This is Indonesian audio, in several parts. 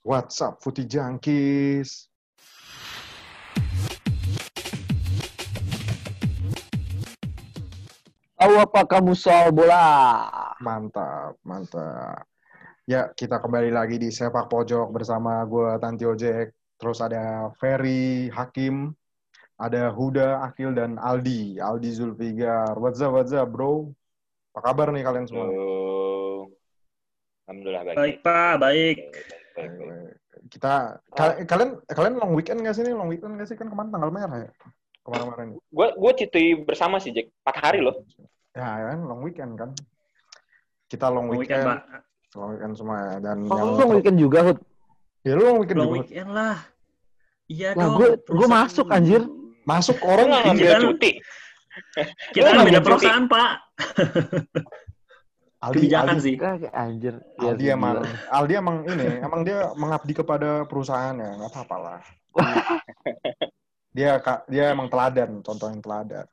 What's up, Footy Junkies? Tahu apa kamu soal bola? Mantap, mantap. Ya, kita kembali lagi di Sepak Pojok bersama gue Tanti Ojek. Terus ada Ferry, Hakim, ada Huda, Akil, dan Aldi. Aldi Zulfigar. What's up, what's up, bro? Apa kabar nih kalian semua? Halo. Alhamdulillah baik. Baik Pak, baik. Baik, baik. Kita, ka- kalian kalian long weekend nggak sih nih? Long weekend nggak sih? Kan kemarin tanggal merah ya? Kemarin-kemarin. Gue gue cuti bersama sih Jack. 4 hari loh. Ya, kan long weekend kan. Kita long Long weekend, weekend, long weekend semua ya. Dan Oh, yang lu weekend juga, Hud? ya lu long weekend Long juga. weekend lah. Iya dong. gue- gue masuk, anjir. Masuk orang nggak ngambil cuti. Kita cuti. perusahaan, Pak. Aldi, Kebijakan Aldi, sih. Anjir. Iya Aldi sih, emang, gila. Aldi emang ini, emang dia mengabdi kepada perusahaannya, nggak apa-apa lah. dia kak, dia emang teladan, contoh yang teladan.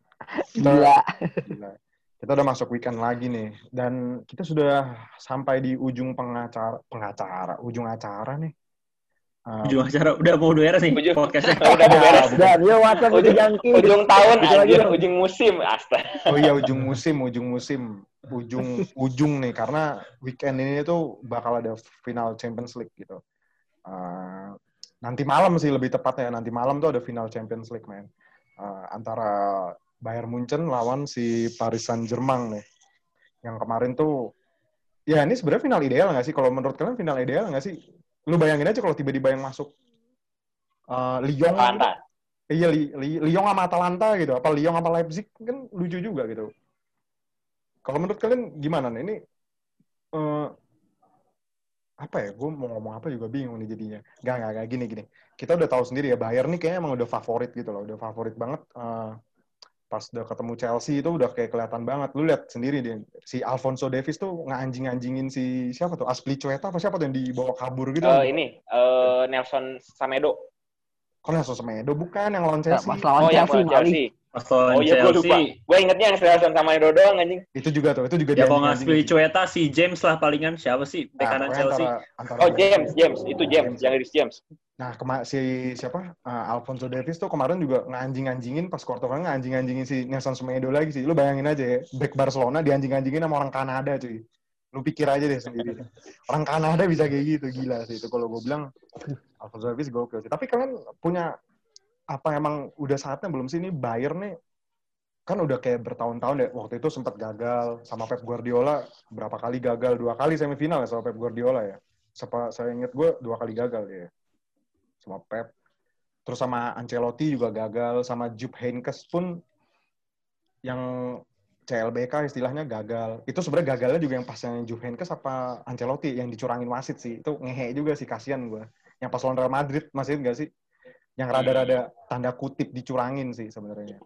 Kita, Gila. gila. Kita udah masuk weekend lagi nih, dan kita sudah sampai di ujung pengacara, pengacara, ujung acara nih. Uh, Ujung acara udah mau beres nih Ujung- podcastnya. Udah mau beres. Dan yo WhatsApp Ujung, udah jangki. ujung tahun lagi dong. ujung musim. Astaga. Oh iya ujung musim, ujung musim, ujung ujung nih karena weekend ini tuh bakal ada final Champions League gitu. Uh, nanti malam sih lebih tepatnya nanti malam tuh ada final Champions League men Uh, antara Bayern Munchen lawan si Paris Saint Germain nih. Yang kemarin tuh ya ini sebenarnya final ideal nggak sih? Kalau menurut kalian final ideal nggak sih? Lu bayangin aja kalau tiba-tiba yang masuk uh, Lyon Atalanta. Iya, Lyon sama Atalanta gitu. Apa Lyon sama Leipzig kan lucu juga gitu. Kalau menurut kalian gimana nih? Ini eh, apa ya? Gue mau ngomong apa juga bingung nih jadinya. Gak, gak, gak. Gini, gini. Kita udah tahu sendiri ya, Bayern nih kayaknya emang udah favorit gitu loh. Udah favorit banget. Eh, pas udah ketemu Chelsea itu udah kayak kelihatan banget. Lu lihat sendiri deh. Si Alfonso Davies tuh nganjing-anjingin si siapa tuh? Aspilicueta apa siapa tuh yang dibawa kabur gitu. Eh, ini eh, Nelson Samedo. Kok Nelson Semedo? Bukan, yang lawan Chelsea. Pas lawan Oh yang Chelsea, lawan Mali. Chelsea. Pas lawan Oh iya gue Chelsea. lupa. Gue ingetnya yang Nelson Samedo doang anjing. Itu juga tuh, itu juga Ya kalau nggak. Spilicueta si James lah palingan siapa sih bek Nah, kanan Chelsea. antara- antara Oh James- James, James. Itu James. Yang Iris James. Nah, kema si siapa? Uh, Alfonso Davies tuh kemarin juga nganjing-anjingin pas quarter final nganjing-anjingin si Nelson Semedo lagi sih. Lu bayangin aja ya, back Barcelona dianjing-anjingin sama orang Kanada cuy. Lu pikir aja deh sendiri. Orang Kanada bisa kayak gitu, gila sih itu kalau gue bilang Alfonso Davies gokil sih. Tapi kalian punya apa emang udah saatnya belum sih ini Bayern nih? Kan udah kayak bertahun-tahun ya waktu itu sempat gagal sama Pep Guardiola berapa kali gagal? Dua kali semifinal ya sama Pep Guardiola ya. Sepa, saya inget gue dua kali gagal ya sama Pep. Terus sama Ancelotti juga gagal sama Jupp Heynckes pun yang CLBK istilahnya gagal. Itu sebenarnya gagalnya juga yang pas yang Jupp Heynckes apa Ancelotti yang dicurangin wasit sih. Itu ngehe juga sih kasihan gue yang pas lawan Real Madrid masih ingat gak sih yang rada-rada tanda kutip dicurangin sih sebenarnya.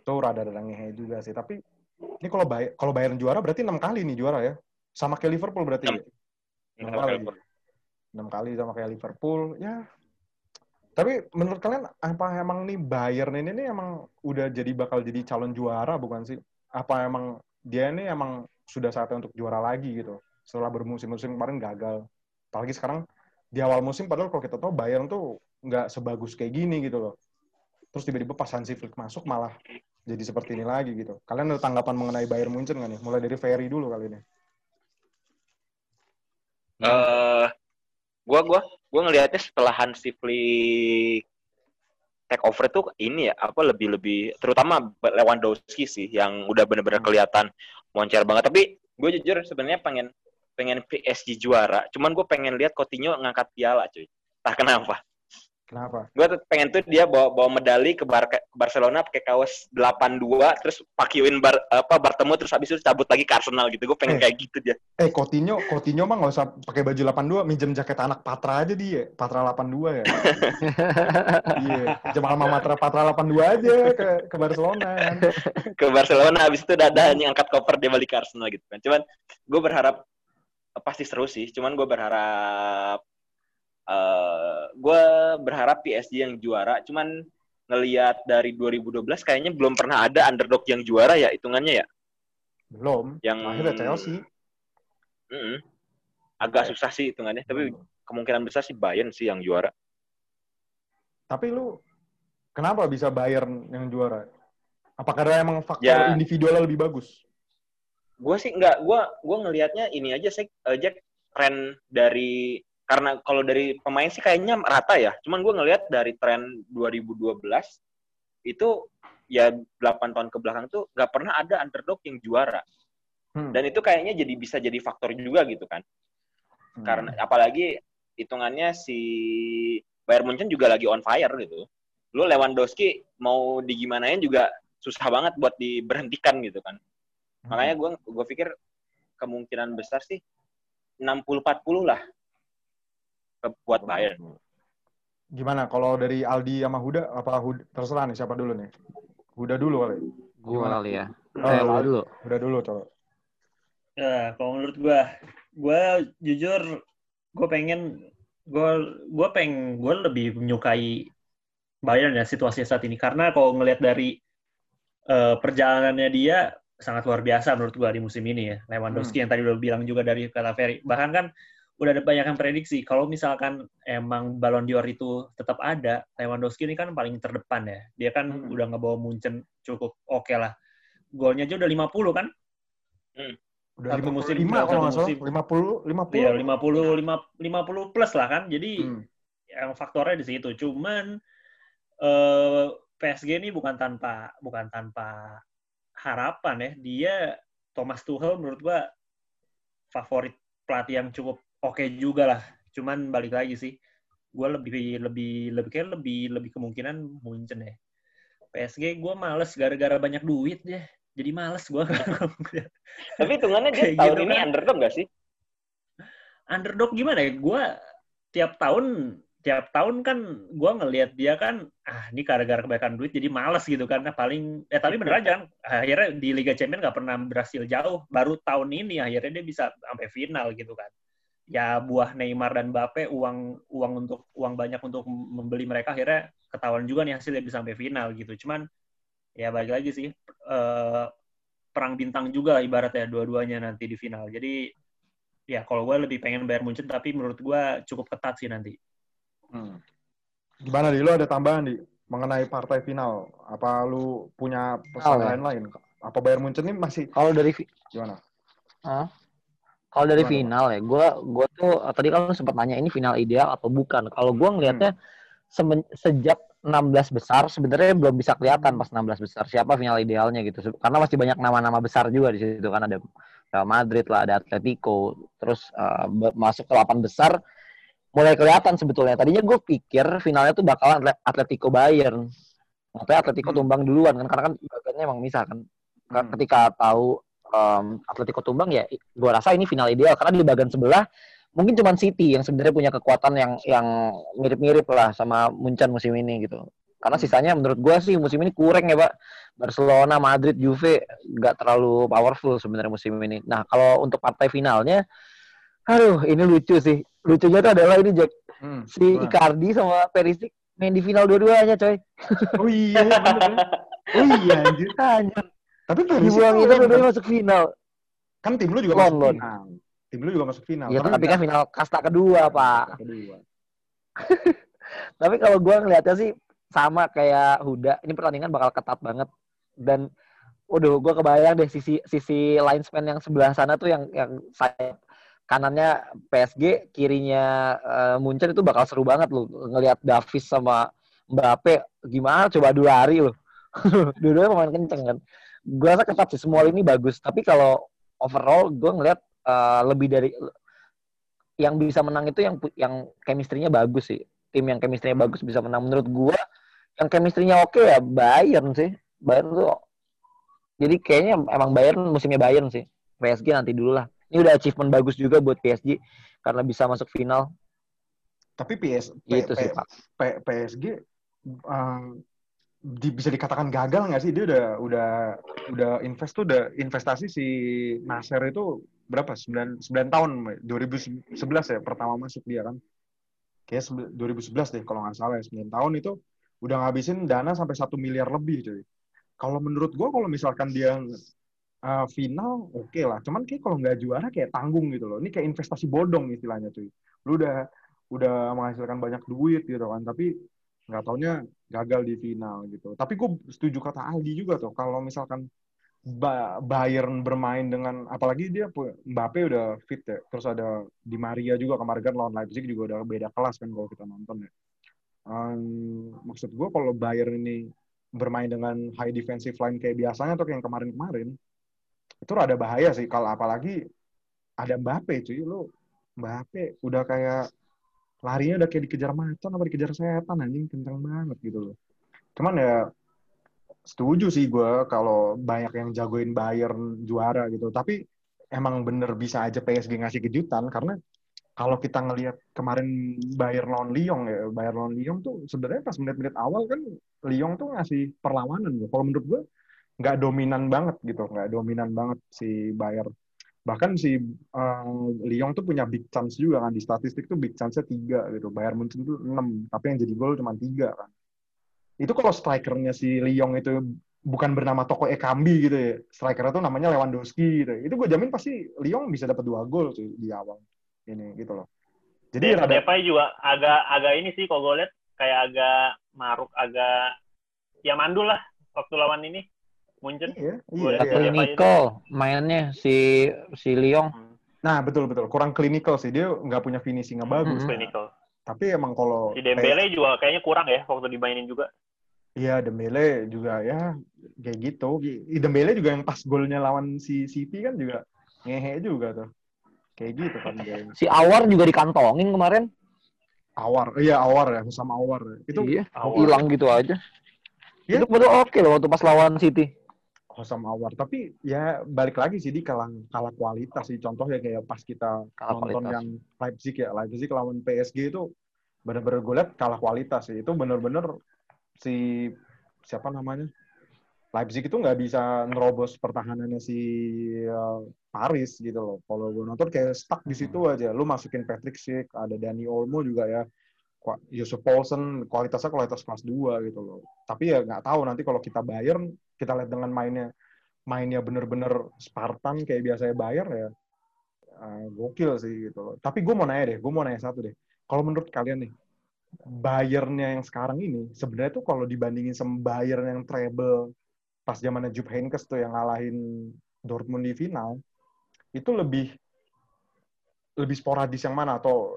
Itu rada-rada ngehe juga sih. Tapi ini kalau Bay kalau Bayern juara berarti enam kali nih juara ya? Sama kayak Liverpool berarti ya? enam kali. Enam kali sama kayak Liverpool ya. Tapi menurut kalian apa emang nih Bayern ini nih emang udah jadi bakal jadi calon juara bukan sih? Apa emang dia ini emang sudah saatnya untuk juara lagi gitu? Setelah bermusim-musim kemarin gagal. Apalagi sekarang di awal musim padahal kalau kita tahu Bayern tuh nggak sebagus kayak gini gitu loh. Terus tiba-tiba pas Hansi Flick masuk malah jadi seperti ini lagi gitu. Kalian ada tanggapan mengenai Bayern Munchen nggak nih? Mulai dari Ferry dulu kali ini. Eh, gua gua gua ngelihatnya setelah Hansi Flick take over itu ini ya apa lebih lebih terutama Lewandowski sih yang udah benar-benar Hmm. kelihatan moncer banget. Tapi gue jujur sebenarnya pengen pengen PSG juara. Cuman gue pengen lihat Coutinho ngangkat piala cuy. Entah kenapa kenapa gue tuh pengen tuh dia bawa bawa medali ke, Bar ke Barcelona pakai kaos 82 terus pakiuin bar apa bertemu terus habis itu cabut lagi ke Arsenal gitu gue pengen Eh. kayak gitu dia Eh, Coutinho, Coutinho mah nggak usah pakai baju 82, minjem jaket anak Patra aja dia. Patra 82 ya. Iya, jam alma mater Patra 82 aja ke ke Barcelona kan. ke Barcelona habis itu dada yang angkat koper dia balik ke Arsenal gitu kan. Cuman gue berharap pasti seru sih. Cuman gue berharap eh gue berharap PSG yang juara. Cuman ngelihat dari 2012 kayaknya belum pernah ada underdog yang juara ya hitungannya ya. Belum. Yang Akhirnya Chelsea. Mm-mm. agak susah sih hitungannya. Tapi kemungkinan besar sih Bayern sih yang juara. Tapi lu kenapa bisa Bayern yang juara? Apa karena emang faktor Ya. individual lebih bagus? Gue sih nggak, gue gue ngelihatnya ini aja sih, eh, Jack tren dari karena kalau dari pemain sih kayaknya rata ya. Cuman gue ngelihat dari tren 2012 itu ya 8 tahun ke belakang tuh nggak pernah ada underdog yang juara. Hmm. Dan itu kayaknya jadi bisa jadi faktor juga gitu kan. Hmm. Karena apalagi hitungannya si Bayern Munchen juga lagi on fire gitu. Lu Lewandowski mau digimanain juga susah banget buat diberhentikan gitu kan. Hmm. Makanya gue gue pikir kemungkinan besar sih 60-40 lah buat Bayern. Gimana kalau dari Aldi sama Huda apa Huda terserah nih siapa dulu nih? Huda dulu kali. Gua Gimana? kali ya. Oh, Eh, lu dulu. Huda dulu coba. Ya, kalau menurut gue, gue jujur, gue pengen, gue gue pengen, gue lebih menyukai Bayern ya situasi saat ini karena kalau ngelihat dari eh, perjalanannya dia sangat luar biasa menurut gue di musim ini ya. Lewandowski yang tadi udah bilang juga dari kata Ferry, bahkan kan udah ada banyak yang prediksi kalau misalkan emang Ballon d'Or itu tetap ada, Lewandowski ini kan paling terdepan ya. Dia kan Hmm. udah ngebawa Munchen cukup oke lah. Golnya aja udah 50 kan? Udah Satu musim, 55 satu kalau nggak salah. musim. 50 50. Iya, 50 lima- 50 plus lah kan. Jadi Hmm. yang faktornya di situ. Cuman eh PSG ini bukan tanpa bukan tanpa harapan ya. Dia Thomas Tuchel menurut gua favorit pelatih yang cukup oke juga lah. Cuman balik lagi sih, gua lebih lebih lebih kayak lebih lebih kemungkinan Munchen ya. PSG gua males gara-gara banyak duit deh. Jadi males gua. Tapi hitungannya dia tahun gitu ini kan. underdog gak sih? underdog gimana ya? Gue tiap tahun tiap tahun kan gue ngelihat dia kan ah ini gara-gara kebanyakan duit jadi males gitu kan Nah, paling eh tapi bener aja kan akhirnya di Liga Champions nggak pernah berhasil jauh baru tahun ini akhirnya dia bisa sampai final gitu kan ya buah Neymar dan Mbappe uang uang untuk uang banyak untuk membeli mereka akhirnya ketahuan juga nih hasilnya bisa sampai final gitu cuman ya balik lagi sih eh, perang bintang juga lah ibaratnya dua-duanya nanti di final jadi ya kalau gue lebih pengen Bayern Munchen tapi menurut gue cukup ketat sih nanti Hmm. Gimana di lu ada tambahan di mengenai partai final? Apa lu punya pesan Oh, ya. lain-lain? Apa Bayern Munchen ini masih Kalau dari gimana? Hah? Kalau dari Gimana, final ya, gue gua tuh tadi kan sempat nanya ini final ideal atau bukan. Kalau gue ngelihatnya semen- sejak 16 besar sebenarnya belum bisa kelihatan pas 16 besar siapa final idealnya gitu. Karena masih banyak nama-nama besar juga di situ kan ada Real Madrid lah, ada Atletico, terus uh, masuk ke 8 besar mulai kelihatan sebetulnya. Tadinya gue pikir finalnya tuh bakalan Atle- Atletico Bayern. Makanya Atletico Hmm. tumbang duluan kan karena kan bagannya emang misah kan. Ka- Hmm. Ketika tahu um, Atletico tumbang ya gue rasa ini final ideal karena di bagian sebelah mungkin cuma City yang sebenarnya punya kekuatan yang yang mirip-mirip lah sama Munchen musim ini gitu. Karena Hmm. sisanya menurut gue sih musim ini kurang ya pak. Barcelona, Madrid, Juve nggak terlalu powerful sebenarnya musim ini. Nah kalau untuk partai finalnya, aduh ini lucu sih. Lucunya tuh adalah ini Jack Hmm. si Gimana? Icardi sama Perisic main di final dua-duanya coy. Oh iya, bener. Oh iya anjir. Anjir, Tapi Perisic dibuang itu dua-duanya masuk final. kan tim lu juga Lon, masuk final. Tim lu juga masuk final. Ya tapi kan final kasta kedua pak. kedua. Tapi kalau gue ngelihatnya sih sama kayak Huda, ini pertandingan bakal ketat banget dan waduh gue kebayang deh sisi sisi linesman yang sebelah sana tuh yang yang sayap kanannya PSG, kirinya eh, Munchen itu bakal seru banget loh ngelihat Davis sama Mbappe gimana coba dua hari loh. Dua-duanya pemain kenceng kan. Gue rasa ketat sih semua ini bagus, tapi kalau overall gue ngelihat eh, lebih dari yang bisa menang itu yang yang chemistry-nya bagus sih. Tim yang chemistry-nya bagus bisa menang. Menurut gua yang chemistry-nya oke ya Bayern sih. Bayern tuh jadi kayaknya emang Bayern musimnya Bayern sih. PSG nanti dulu lah. Ini udah achievement bagus juga buat PSG karena bisa masuk final. Tapi PS, P- gitu P- sih pak. P- PSG um, di- bisa dikatakan gagal nggak sih? Dia udah udah udah invest tuh udah investasi si Nasser itu berapa? 9 9 tahun 2011 ya pertama masuk dia kan. Kayak sebe- 2011 deh kalau nggak salah ya 9 tahun itu udah ngabisin dana sampai satu miliar lebih cuy. Kalau menurut gua kalau misalkan dia uh, final oke lah. Cuman kayak kalau nggak juara kayak tanggung gitu loh. Ini kayak investasi bodong istilahnya cuy. Lu udah udah menghasilkan banyak duit gitu kan. Tapi nggak taunya gagal di final gitu. Tapi gue setuju kata Aldi juga tuh kalau misalkan ba Bayern bermain dengan apalagi dia Mbappe udah fit ya terus ada Di Maria juga kemarin kan lawan Leipzig juga udah beda kelas kan kalau kita nonton ya. Um, maksud gue kalau Bayern ini bermain dengan high defensive line kayak biasanya atau kayak yang kemarin-kemarin itu ada bahaya sih. Kalau apalagi ada Mbappe cuy lu Mbappe udah kayak larinya udah kayak dikejar macan apa dikejar setan anjing kencang banget gitu loh cuman ya setuju sih gue kalau banyak yang jagoin Bayern juara gitu. Tapi emang bener bisa aja PSG ngasih kejutan karena kalau kita ngelihat kemarin Bayern lawan Lyon ya, Bayern lawan Lyon tuh sebenarnya pas menit-menit awal kan Lyon tuh ngasih perlawanan. Ya. Kalau menurut gue nggak dominan banget gitu, nggak dominan banget si Bayern. Bahkan si um, Lyon tuh punya big chance juga kan di statistik tuh big chance-nya tiga gitu. Bayern Munchen tuh enam, tapi yang jadi gol cuma tiga kan itu kalau strikernya si Lyon itu bukan bernama Toko Ekambi gitu ya. Strikernya tuh namanya Lewandowski gitu. Itu gue jamin pasti Lyon bisa dapat dua gol sih di awal ini gitu loh. Jadi ya, Depay juga agak agak ini sih kalau gue lihat kayak agak maruk, agak ya mandul lah waktu lawan ini. Munchen. Iya, iya, iya. Clinical mainnya si si Lyon. Hmm. Nah, betul betul. Kurang klinikal sih. Dia nggak punya finishing yang bagus. Hmm. Clinical. Tapi emang kalau si Dembele kayak, juga kayaknya kurang ya waktu dimainin juga. Iya, Dembele juga ya kayak gitu. Dembele juga yang pas golnya lawan si City kan juga ngehe juga tuh. Kayak gitu kan dia. Si Awar juga dikantongin kemarin. Awar, iya Awar ya, sama Awar. Itu iya, hilang gitu aja. Ya. Itu betul oke loh waktu pas lawan City. Sama Awar, tapi ya balik lagi sih di kalah kalah kualitas sih. Contohnya kayak pas kita kalah nonton kualitas. yang Leipzig ya, Leipzig lawan PSG itu bener-bener gue liat kalah kualitas sih. Itu bener-bener si siapa namanya Leipzig itu nggak bisa nerobos pertahanannya si uh, Paris gitu loh. Kalau gue nonton kayak stuck di situ hmm. aja. Lu masukin Patrick Schick, ada Danny Olmo juga ya. Yusuf Paulsen kualitasnya kualitas kelas 2 gitu loh. Tapi ya nggak tahu nanti kalau kita Bayern, kita lihat dengan mainnya mainnya bener-bener Spartan kayak biasanya Bayern ya uh, gokil sih gitu loh. Tapi gue mau nanya deh, gue mau nanya satu deh. Kalau menurut kalian nih, Bayernnya yang sekarang ini sebenarnya tuh kalau dibandingin sama Bayern yang treble pas zamannya Jupp Heynckes tuh yang ngalahin Dortmund di final itu lebih lebih sporadis yang mana atau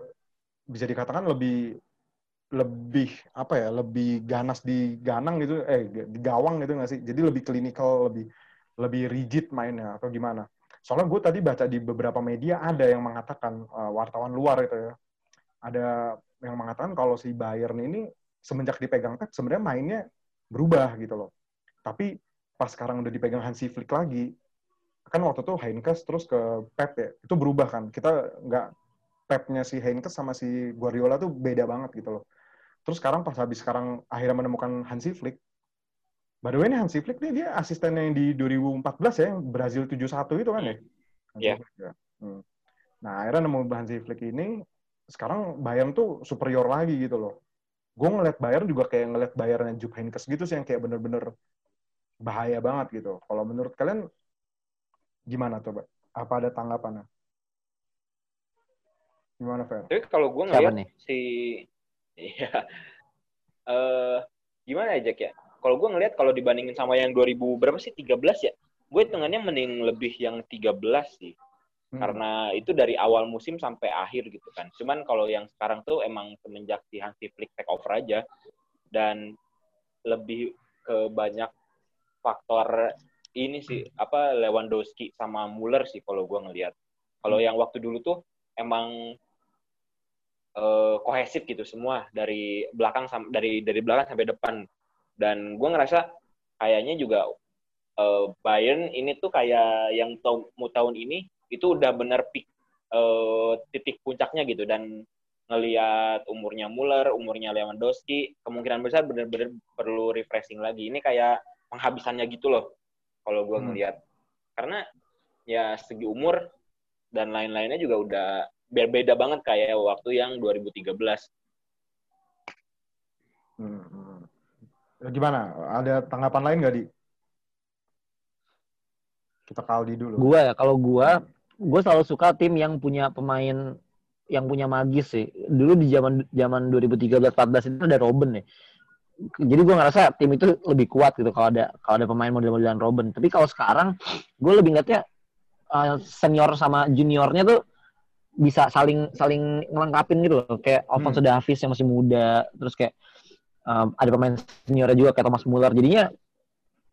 bisa dikatakan lebih lebih apa ya lebih ganas di ganang gitu eh di gawang gitu nggak sih jadi lebih klinikal lebih lebih rigid mainnya atau gimana soalnya gue tadi baca di beberapa media ada yang mengatakan uh, wartawan luar itu ya ada yang mengatakan kalau si Bayern ini semenjak dipegang Pep sebenarnya mainnya berubah gitu loh. Tapi pas sekarang udah dipegang Hansi Flick lagi, kan waktu itu Heinkes terus ke Pep ya, itu berubah kan. Kita nggak Pepnya si Heinkes sama si Guardiola tuh beda banget gitu loh. Terus sekarang pas habis sekarang akhirnya menemukan Hansi Flick, by the way ini Hansi Flick nih dia asistennya yang di 2014 ya, yang Brazil 71 itu kan ya? Iya. Yeah. Hmm. Nah akhirnya nemu Hansi Flick ini, sekarang Bayern tuh superior lagi gitu loh. Gue ngeliat Bayern juga kayak ngeliat Bayern yang Jupp Heynckes gitu sih yang kayak bener-bener bahaya banget gitu. Kalau menurut kalian gimana coba? Apa ada tanggapannya? Gimana, Fer? Tapi kalau gue ngeliat si Iya. Uh, gimana ya Jack ya? Kalau gue ngeliat kalau dibandingin sama yang 2000 berapa sih? 13 ya? Gue hitungannya mending lebih yang 13 sih. Hmm. Karena itu dari awal musim sampai akhir gitu kan. Cuman kalau yang sekarang tuh emang semenjak si Hansi Flick take over aja dan lebih ke banyak faktor ini sih apa Lewandowski sama Muller sih kalau gue ngelihat. Kalau yang waktu dulu tuh emang uh, kohesif gitu semua dari belakang dari dari belakang sampai depan. Dan gue ngerasa kayaknya juga uh, Bayern ini tuh kayak yang mau tahun ini itu udah bener peak uh, titik puncaknya gitu dan ngelihat umurnya Muller, umurnya Lewandowski, kemungkinan besar bener-bener perlu refreshing lagi. Ini kayak penghabisannya gitu loh, kalau gue hmm. ngelihat. Karena ya segi umur dan lain-lainnya juga udah berbeda banget kayak waktu yang 2013. Hmm. hmm. Gimana? Ada tanggapan lain nggak di? Kita Kaldi dulu. Gua ya, kalau gua gue selalu suka tim yang punya pemain yang punya magis sih. Dulu di zaman zaman 2013-14 itu ada Robin ya. Jadi gue ngerasa tim itu lebih kuat gitu kalau ada kalau ada pemain model-modelan Robin. Tapi kalau sekarang gue lebih ngeliatnya uh, senior sama juniornya tuh bisa saling saling ngelengkapin gitu loh. Kayak Alfonso Davies yang masih muda, terus kayak um, ada pemain seniornya juga kayak Thomas Muller. Jadinya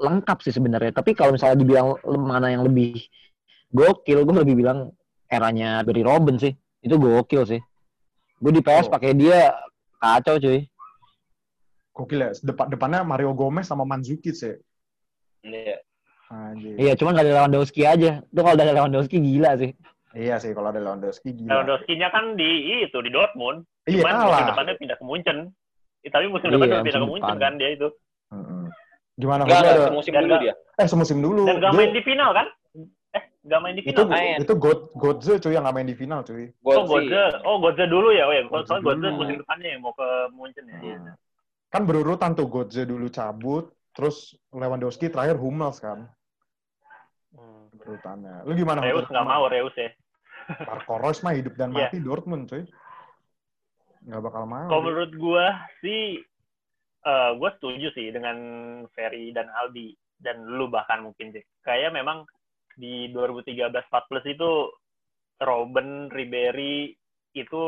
lengkap sih sebenarnya. Tapi kalau misalnya dibilang mana yang lebih gokil, gue lebih bilang eranya Barry Robin sih. Itu gokil sih. Gue di PS Oh. pakai dia kacau cuy. Gokil ya. Depan depannya Mario Gomez sama Mandzukic ya. Iya. Anjir. Iya, cuman gak ada Lewandowski aja. Itu kalau ada Lewandowski gila sih. Iya sih kalau ada Lewandowski gila. Lewandowski-nya kan di itu di Dortmund. Iya Cuman musim depannya pindah ke Munchen. Eh, tapi musim Iya, depan udah pindah ke Munchen kan dia itu. Mm-mm. Gimana? Enggak ada- semusim Dan dulu dia. eh semusim dulu. Dan gak Dia- main di final kan? Eh, gak main di itu final. main. itu God Godze cuy yang nggak main di final cuy. Oh, sih. Godze. Oh, Godze dulu ya. Oh, ya. Godze Soalnya Godze dulu. musim depannya yang mau ke Munchen ya. Iya. Kan berurutan tuh Godze dulu cabut, terus Lewandowski terakhir Hummels kan Hmm. berurutannya. Lu gimana? Reus nggak mau, Reus ya. Marco Reus mah hidup dan Iya. mati Dortmund cuy. Nggak bakal mau. Kalau menurut gua sih, eh gue setuju sih dengan Ferry dan Aldi dan lu bahkan mungkin Jack. Kayak memang di 2013-14 itu Robben, Ribery itu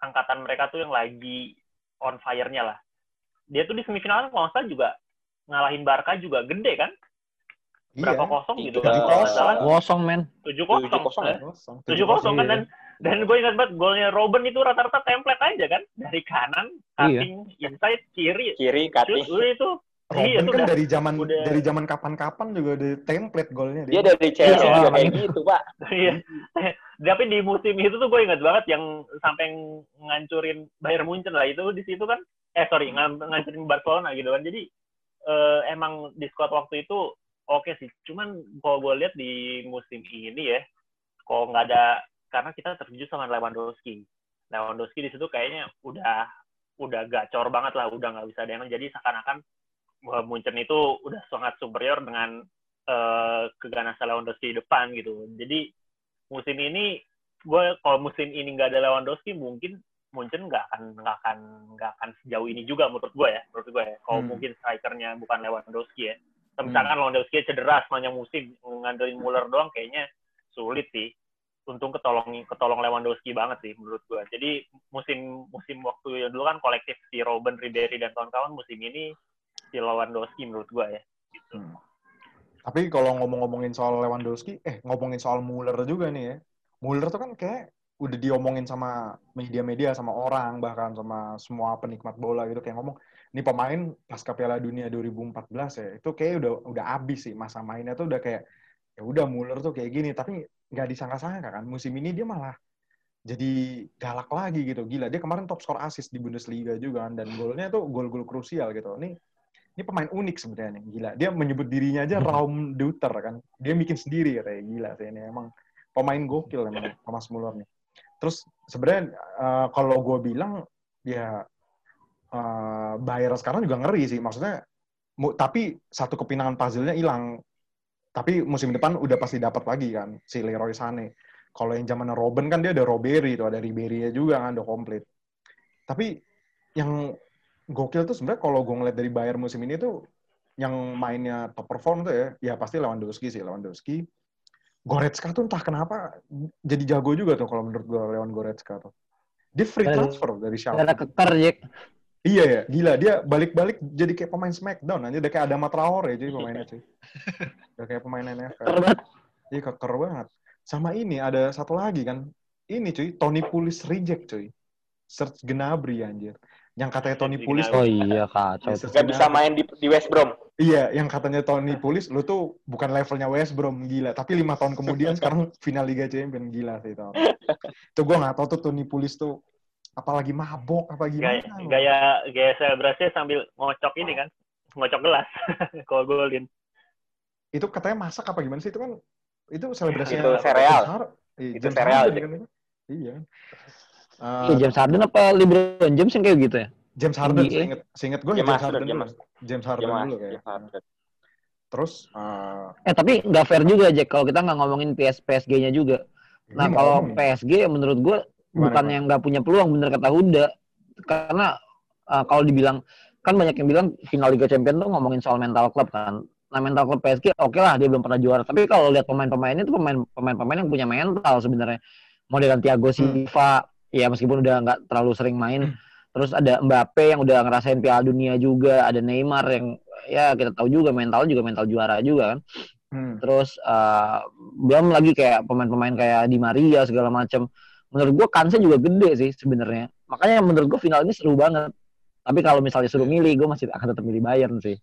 angkatan mereka tuh yang lagi on fire-nya lah. Dia tuh di semifinal kan kalau nggak salah juga ngalahin Barca juga gede kan? Berapa Iya. kosong gitu kan? Kosong. Kosong men. tujuh 7-0 kosong. ya? Kosong. Tujuh kosong kan iya. dan dan gue ingat banget golnya Robben itu rata-rata template aja kan dari kanan cutting inside kiri Kiri, cutting. udah itu Robben Iya, itu kan udah- dari zaman udah- dari zaman kapan-kapan juga ada template golnya Dia dari Chelsea Iya, juga kayak gitu, Pak. Iya. Tapi di musim itu tuh gue ingat banget yang sampai ngancurin Bayern Munchen lah itu di situ kan eh sorry ng- ngancurin Barcelona gitu kan. Jadi eh, emang di squad waktu itu oke sih. Cuman kalau gue lihat di musim ini ya, kok nggak ada karena kita tertuju sama Lewandowski. Lewandowski di situ kayaknya udah udah gacor banget lah, udah nggak bisa ada yang jadi seakan-akan Munchen itu udah sangat superior dengan eh, keganasan Lewandowski di depan gitu. Jadi musim ini gue kalau musim ini nggak ada Lewandowski mungkin Munchen nggak akan nggak akan nggak akan sejauh ini juga menurut gue ya menurut gue ya. Kalau Hmm. mungkin strikernya bukan Lewandowski ya. Misalkan Lewandowski cedera sepanjang musim ngandelin Muller doang kayaknya sulit sih. Untung ketolong ketolong Lewandowski banget sih menurut gue. Jadi musim musim waktu yang dulu kan kolektif si Robben, Ribery dan kawan-kawan musim ini si Lewandowski menurut gue ya. Gitu. Hmm. Tapi kalau ngomong-ngomongin soal Lewandowski, eh ngomongin soal Muller juga nih ya. Muller tuh kan kayak udah diomongin sama media-media, sama orang, bahkan sama semua penikmat bola gitu. Kayak ngomong, ini pemain pasca Piala Dunia 2014 ya, itu kayak udah udah abis sih masa mainnya tuh udah kayak, ya udah Muller tuh kayak gini. Tapi nggak disangka-sangka kan, musim ini dia malah jadi galak lagi gitu. Gila, dia kemarin top skor assist di Bundesliga juga kan. Dan golnya tuh gol-gol krusial gitu. Ini ini pemain unik sebenarnya nih. Gila. Dia menyebut dirinya aja Raum Duter kan. Dia bikin sendiri katanya. Gila sih ini emang pemain gokil emang Thomas Muller nih. Terus sebenarnya eh, kalau gue bilang ya eh Bayer sekarang juga ngeri sih. Maksudnya mu- tapi satu kepinangan puzzle-nya hilang. Tapi musim depan udah pasti dapat lagi kan si Leroy Sané. Kalau yang zaman Robben kan dia ada Roberi itu ada Ribery juga kan udah komplit. Tapi yang gokil tuh sebenarnya kalau gue ngeliat dari Bayern musim ini tuh yang mainnya top perform tuh ya, ya pasti Lewandowski sih Lewandowski. Goretzka tuh entah kenapa jadi jago juga tuh kalau menurut gue Leon Goretzka tuh. Dia free transfer dari Schalke. Karena keker Jack. Iya ya, gila dia balik-balik jadi kayak pemain Smackdown aja, udah kayak Adama Traore jadi pemainnya cuy. Udah kayak pemain NFL. Keker banget. Iya keker banget. Sama ini ada satu lagi kan. Ini cuy, Tony Pulis reject cuy. Serge Gnabry anjir. Yang katanya Tony Pulis Oh iya kacau. Iya, tuh. Serge Gak bisa main di, di West Brom. Iya, yang katanya Tony Pulis, lu tuh bukan levelnya West Brom, gila. Tapi lima tahun kemudian sekarang final Liga Champions, gila sih itu. Itu gue gak tau tuh Tony Pulis tuh apalagi mabok, apa Gaya, gimana. loh. gaya gaya selebrasinya sambil ngocok ini kan, ngocok gelas. Kalau golin. Itu katanya masak apa gimana sih? Itu kan, itu selebrasinya. Itu sereal. Iya, Itu James sereal, Harden Jack. kan. Iya. Iya, Eh, James Harden apa LeBron James yang kayak gitu ya? James Harden, NBA. seinget, seinget gue James James Harden. James- James Harden James- dulu kayak. Harden. Terus, eh, Eh tapi nggak fair juga Jack kalau kita nggak ngomongin PS PSG-nya juga. Nah kalau. PSG menurut gue Gimana, bukannya nggak punya peluang bener kata Huda karena uh, kalau dibilang kan banyak yang bilang final Liga Champions tuh ngomongin soal mental club kan. Nah mental club PSG oke lah dia belum pernah juara. Tapi kalau lihat pemain-pemainnya itu pemain pemain-pemain yang punya mental sebenarnya. Modelan Thiago Silva ya meskipun udah nggak terlalu sering main. Terus ada Mbappe yang udah ngerasain Piala Dunia juga ada Neymar yang ya kita tahu juga mental juga mental juara juga kan. Hmm. terus uh, belum lagi kayak pemain-pemain kayak Di Maria segala macam menurut gua kansnya juga gede sih sebenarnya makanya menurut gua final ini seru banget tapi kalau misalnya suruh milih gua masih akan tetap milih Bayern sih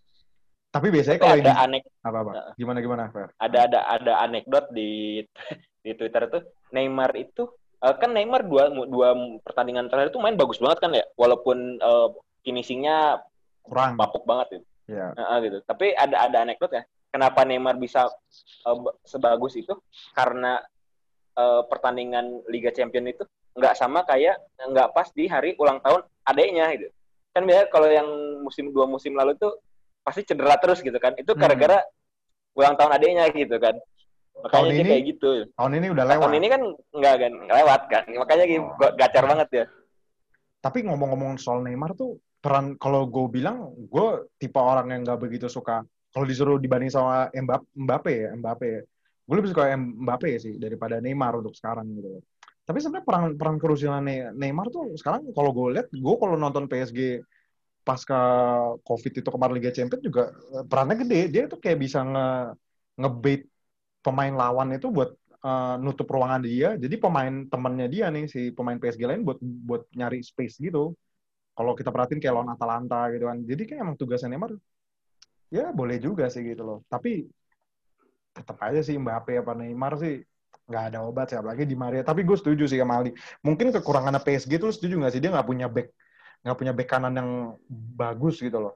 Tapi biasanya kalau ada ini anek apa apa? Gimana gimana, Fer? ada ada ada anekdot di di Twitter tuh Neymar itu eh, kan Neymar dua dua pertandingan terakhir itu main bagus banget kan ya walaupun eh, finishingnya Kurang. bapuk banget gitu. Ya. Heeh, gitu. Tapi ada ada anekdot ya. Kenapa Neymar bisa eh, b- sebagus itu? Karena eh, pertandingan Liga Champion itu nggak sama kayak nggak pas di hari ulang tahun adeknya gitu. Kan biasanya kalau yang musim dua musim lalu tuh pasti cedera terus gitu kan. Itu Hmm. gara-gara ulang tahun adeknya gitu kan. Makanya Tahun dia ini kayak gitu. Tahun ini udah lewat. tahun ini kan nggak kan lewat kan. Makanya Oh. gacor banget ya. Tapi ngomong-ngomong soal Neymar tuh peran kalau gue bilang gue tipe orang yang nggak begitu suka kalau disuruh dibanding sama Mbappe, Mbappe ya Mbappe ya. Gue lebih suka Mbappe sih daripada Neymar untuk sekarang gitu. Tapi sebenarnya peran peran krusialnya Ne- Neymar tuh sekarang kalau gue lihat gue kalau nonton PSG pasca COVID itu kemarin Liga Champions juga eh, perannya gede. Dia tuh kayak bisa nge ngebait pemain lawan itu buat eh, nutup ruangan dia. Jadi pemain temannya dia nih si pemain PSG lain buat buat nyari space gitu. Kalau kita perhatiin kayak lawan Atalanta gitu kan. Jadi kayak emang tugasnya Neymar ya boleh juga sih gitu loh. Tapi tetap aja sih Mbappe apa Neymar sih nggak ada obat sih apalagi di Maria. Tapi gue setuju sih sama Aldi. Mungkin kekurangannya PSG tuh setuju nggak sih dia nggak punya back nggak punya back kanan yang bagus gitu loh.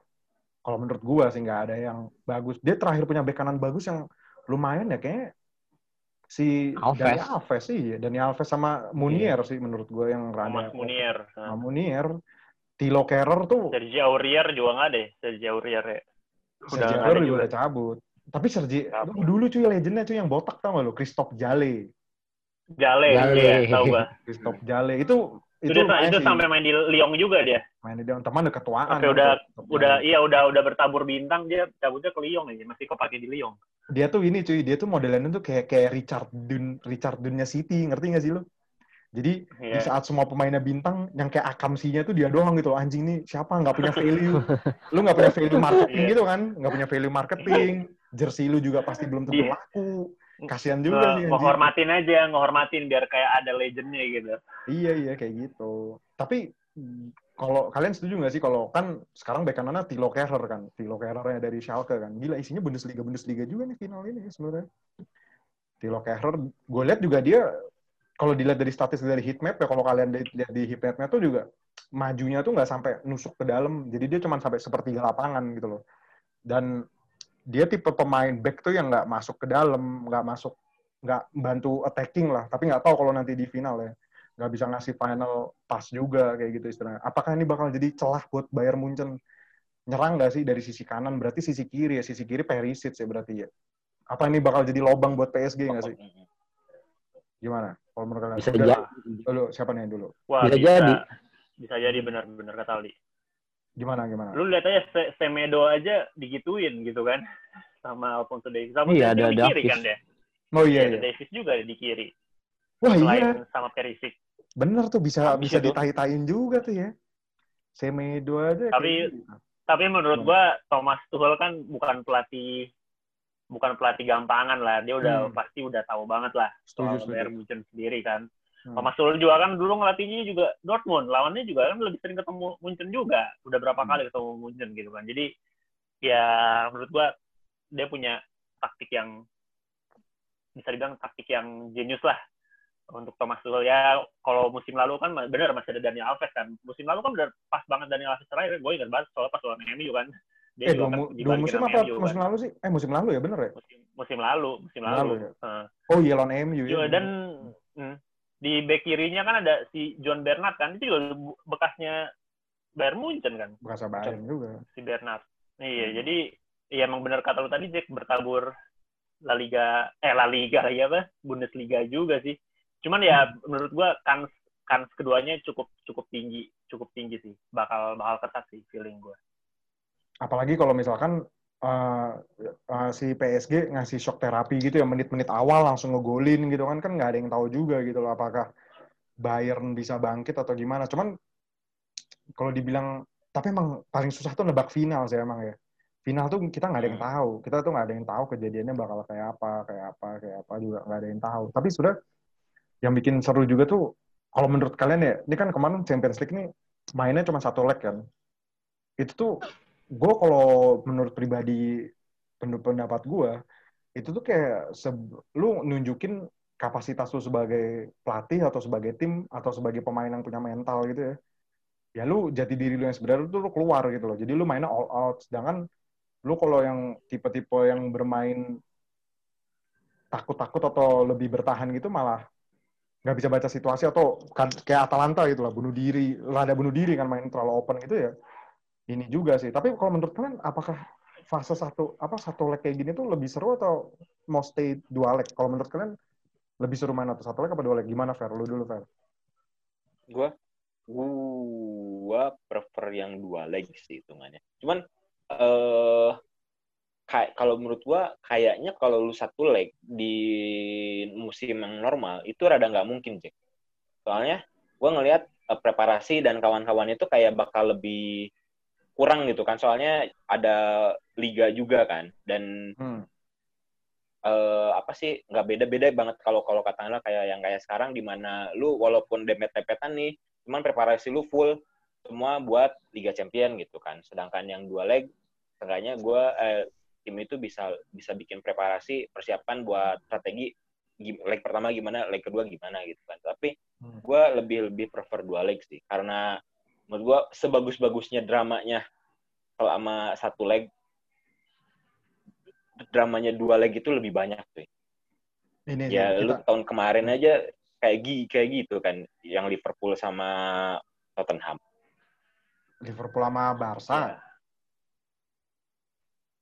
Kalau menurut gua sih nggak ada yang bagus. Dia terakhir punya back kanan bagus yang lumayan ya kayaknya si Alves. Dani Alves sih ya. Dani Alves sama Munier sih menurut gua yang rada Munier. sama Munier. Tilo Kerrer tuh Sergi Aurier juga nggak deh. Sergi Aurier ya. Udah juga juga. udah cabut. Tapi Sergi Cabut. dulu cuy legendnya cuy yang botak tau gak lu? Christophe Jale. Jale, Jale. iya, tahu gua. Christophe Jale itu Itu, itu, itu sih. sampai main di Lyon juga dia. main di dalam teman udah ketuaan. Sampai kan, udah- Christophe Udah Jale. iya udah udah bertabur bintang dia cabutnya ke Lyon aja, masih kepake di Lyon. dia tuh ini cuy, dia tuh modelannya tuh kayak kayak Richard Dun, Richard Dunnya City, ngerti gak sih lo? Jadi di Iya. saat semua pemainnya bintang, yang kayak akamsinya tuh dia doang gitu. Anjing nih siapa nggak punya value? lu nggak punya value marketing Iya. gitu kan? Nggak punya value marketing. Jersey lu juga pasti belum tentu Iya. laku. Kasihan juga sih. Ngehormatin aja, ngehormatin biar kayak ada legendnya gitu. Iya iya kayak gitu. Tapi kalau kalian setuju nggak sih kalau kan sekarang bek kanannya Tilo Kerrer kan, Tilo Kerrernya dari Schalke kan. Gila isinya Bundesliga Bundesliga juga nih final ini sebenarnya. Tilo Kerrer, gue lihat juga dia kalau dilihat dari statistik dari heatmap ya kalau kalian lihat di heatmapnya tuh juga majunya tuh nggak sampai nusuk ke dalam. Jadi dia cuma sampai sepertiga lapangan gitu loh. Dan dia tipe pemain back tuh yang nggak masuk ke dalam, nggak masuk, nggak bantu attacking lah. Tapi nggak tahu kalau nanti di final ya nggak bisa ngasih final pass juga kayak gitu istilahnya. Apakah ini bakal jadi celah buat Bayern Munchen nyerang nggak sih dari sisi kanan? Berarti sisi kiri ya, sisi kiri Perisic ya berarti ya. Apa ini bakal jadi lobang buat PSG nggak sih? Gimana? Kalau menurut kalian? bisa jadi Dulu, siapa nih dulu? Wah, Bisa bisa, jadi. Bisa jadi benar-benar kata Aldi. Gimana gimana? Lu lihat aja Se- Semedo aja digituin gitu kan sama Alfonso Davies. Alfonso Iya, ada di kiri kan dia. Oh iya Ada iya. Davies juga di kiri. Wah iya. Selain sama Perisic. Bener tuh bisa Habis bisa itu. ditai-tain juga tuh ya. Semedo aja. Tapi- gitu. Tapi menurut Hmm. gua Thomas Tuchel kan bukan pelatih bukan pelatih gampangan lah. Dia udah Hmm. pasti udah tahu banget lah setuju soal. Bayern Munchen sendiri kan. Hmm. Thomas Tuchel juga kan dulu ngelatihnya juga Dortmund. Lawannya juga kan lebih sering ketemu Munchen juga. Udah berapa Hmm. kali ketemu Munchen gitu kan. Jadi ya menurut gua dia punya taktik yang bisa dibilang taktik yang jenius lah untuk Thomas Tuchel ya kalau musim lalu kan benar masih ada Daniel Alves kan musim lalu kan udah pas banget Daniel Alves terakhir gue ingat banget soalnya pas lawan MU kan dia Eh juga dua, kan dua musim apa MU musim kan. lalu sih? Eh musim lalu ya bener ya? musim musim lalu musim Lalu lalu, ya? Heeh. Oh iya lawan MU ya. Juga, dan hmm, di back kirinya kan ada si John Bernard kan itu juga bekasnya Bayern Munchen kan Berasa Bayern juga. si Bernard iya Hmm. jadi ya emang benar kata lu tadi Jack bertabur La Liga eh La Liga lagi apa Bundesliga juga sih cuman ya Hmm. menurut gua kans kans keduanya cukup cukup tinggi cukup tinggi sih bakal bakal ketat sih feeling gue apalagi kalau misalkan uh, uh, si PSG ngasih shock terapi gitu ya menit-menit awal langsung ngegolin gitu kan kan nggak ada yang tahu juga gitu loh apakah Bayern bisa bangkit atau gimana. Cuman kalau dibilang tapi emang paling susah tuh nebak final sih emang ya. Final tuh kita nggak ada yang tahu. Kita tuh nggak ada yang tahu kejadiannya bakal kayak apa kayak apa kayak apa juga nggak ada yang tahu. Tapi sudah yang bikin seru juga tuh kalau menurut kalian ya ini kan kemarin Champions League ini mainnya cuma satu leg kan. Itu tuh gue kalau menurut pribadi pendapat gue itu tuh kayak lu nunjukin kapasitas lu sebagai pelatih atau sebagai tim atau sebagai pemain yang punya mental gitu ya. Ya lu jati diri lu yang sebenarnya tuh lu keluar gitu loh. Jadi lu mainnya all out. Sedangkan lu kalau yang tipe-tipe yang bermain takut-takut atau lebih bertahan gitu malah nggak bisa baca situasi atau kayak Atalanta gitu lah bunuh diri. Rada bunuh diri kan main terlalu open gitu ya ini juga sih. Tapi kalau menurut kalian, apakah fase satu apa satu leg kayak gini tuh lebih seru atau mau stay dua leg? Kalau menurut kalian lebih seru main atau satu leg apa dua leg? Gimana Fer? Lu dulu Fer. Gua gua prefer yang dua leg sih hitungannya. Cuman uh, kayak kalau menurut gua kayaknya kalau lu satu leg di musim yang normal itu rada nggak mungkin cek. Soalnya gua ngelihat uh, preparasi dan kawan-kawan itu kayak bakal lebih kurang gitu kan. Soalnya ada liga juga kan. Dan hmm. uh, apa sih nggak beda-beda banget kalau kalau katakanlah kayak yang kayak sekarang di mana lu walaupun dempet-dempetan nih cuman preparasi lu full semua buat Liga Champion gitu kan. Sedangkan yang dua leg setengahnya gue eh, tim itu bisa bisa bikin preparasi persiapan buat strategi leg pertama gimana leg kedua gimana gitu kan. Tapi hmm. gue lebih lebih prefer dua leg sih. Karena menurut gua sebagus-bagusnya dramanya selama satu leg dramanya dua leg itu lebih banyak tuh. Ini, ya ini, lu kita... tahun kemarin aja kayak gi kayak gitu kan yang Liverpool sama Tottenham. Liverpool sama Barca. Ya.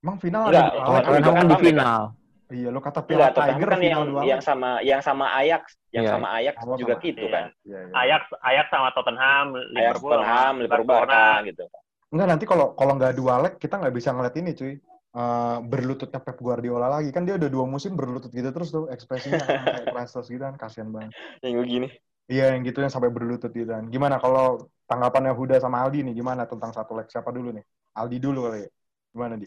Emang final Enggak, ada Tottenham kan di final. Iya, lo kata Piala Tiger kan yang, yang sama yang sama Ajax, yang yeah. sama Ajax oh, juga sama. gitu iya. kan. Iya, iya. Ajax Ajax sama Tottenham, Liverpool, Tottenham, Liverpool, Barca gitu. Enggak nanti kalau kalau nggak dua leg kita nggak bisa ngeliat ini cuy. Uh, berlututnya Pep Guardiola lagi kan dia udah dua musim berlutut gitu terus tuh ekspresinya kayak priceless gitu kan kasihan banget. Yang begini. Iya yang gitu yang sampai berlutut gitu kan. Gimana kalau tanggapannya Huda sama Aldi nih gimana tentang satu leg siapa dulu nih? Aldi dulu kali ya. Gimana di?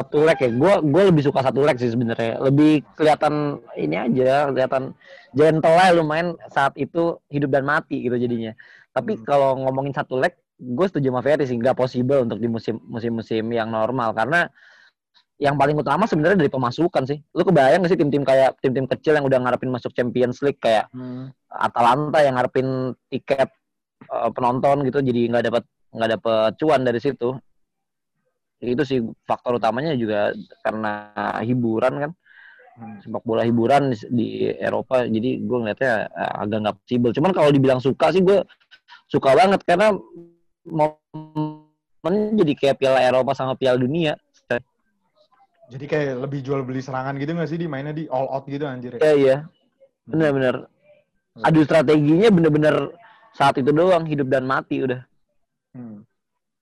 Satu leg ya. Gue gue lebih suka satu leg sih sebenarnya. Lebih kelihatan ini aja kelihatan gentle lah lumayan saat itu hidup dan mati gitu jadinya. Tapi hmm. kalau ngomongin satu leg gue setuju sama Ferry sih. Nggak possible untuk di musim musim musim yang normal. Karena yang paling utama sebenarnya dari pemasukan sih. Lu kebayang gak sih tim-tim kayak tim-tim kecil yang udah ngarepin masuk Champions League kayak hmm. Atalanta yang ngarepin tiket uh, penonton gitu jadi nggak dapat nggak dapat cuan dari situ itu sih faktor utamanya juga karena hiburan kan. Hmm. sepak bola hiburan di, Eropa jadi gue ngeliatnya eh, agak nggak possible. Cuman kalau dibilang suka sih gue suka banget karena momen jadi kayak Piala Eropa sama Piala Dunia. Jadi kayak lebih jual beli serangan gitu gak sih di? Mainnya di all out gitu anjir iya iya. Bener-bener hmm. adu strateginya bener-bener saat itu doang hidup dan mati udah. Hmm.